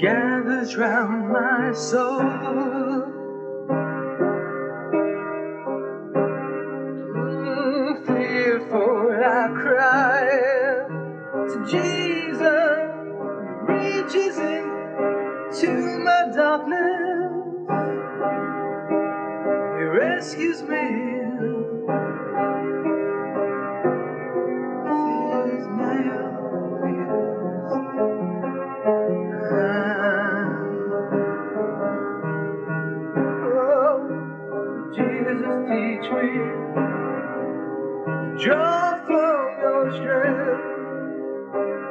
gathers round my soul. Mm, Fearful, I cry to Jesus, He reaches into my darkness, He rescues me. Me to draw from your strength.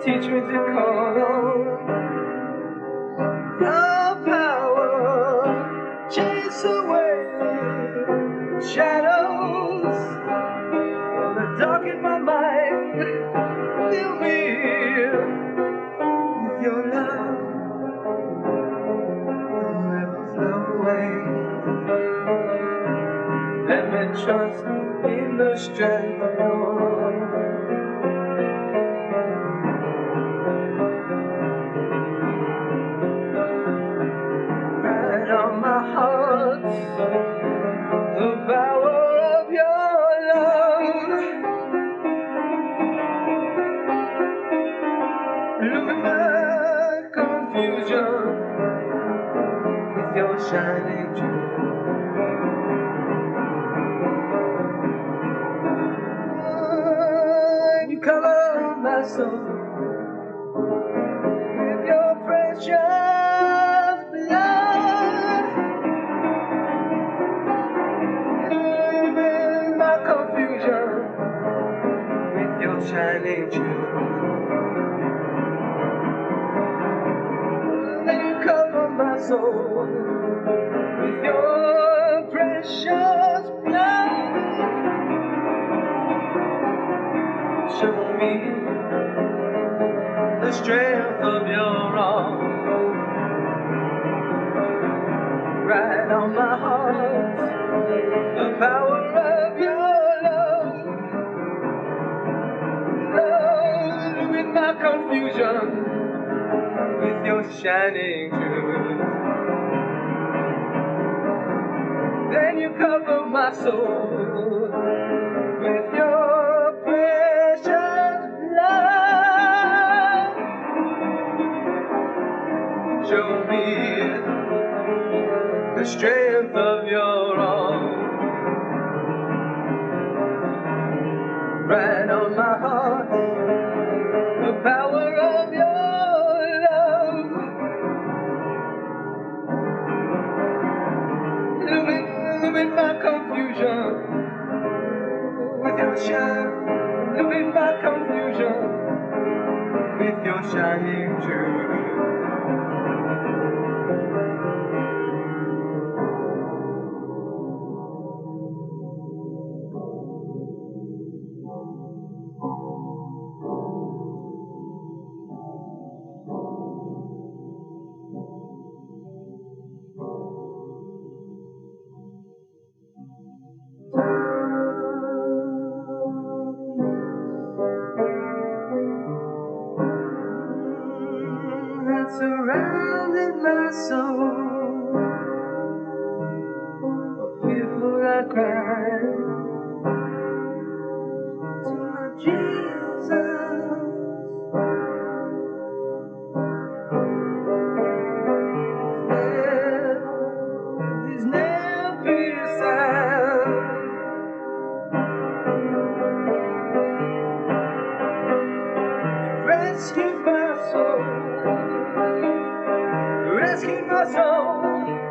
Teach me to call on your power. Chase away Trust in the strength of your arm. Write on my heart, the power of your love. Confusion with your shining. With your precious blood. My confusion with your shining. Then you my soul with your precious blood. Show me the strength of your arm. Write on my heart, the power of your love. Love with my confusion, with your shining truth. Then you cover my soul with your the strength of your my soul. Fearful I cried to my Jesus. Rescue my soul. Rescue my soul.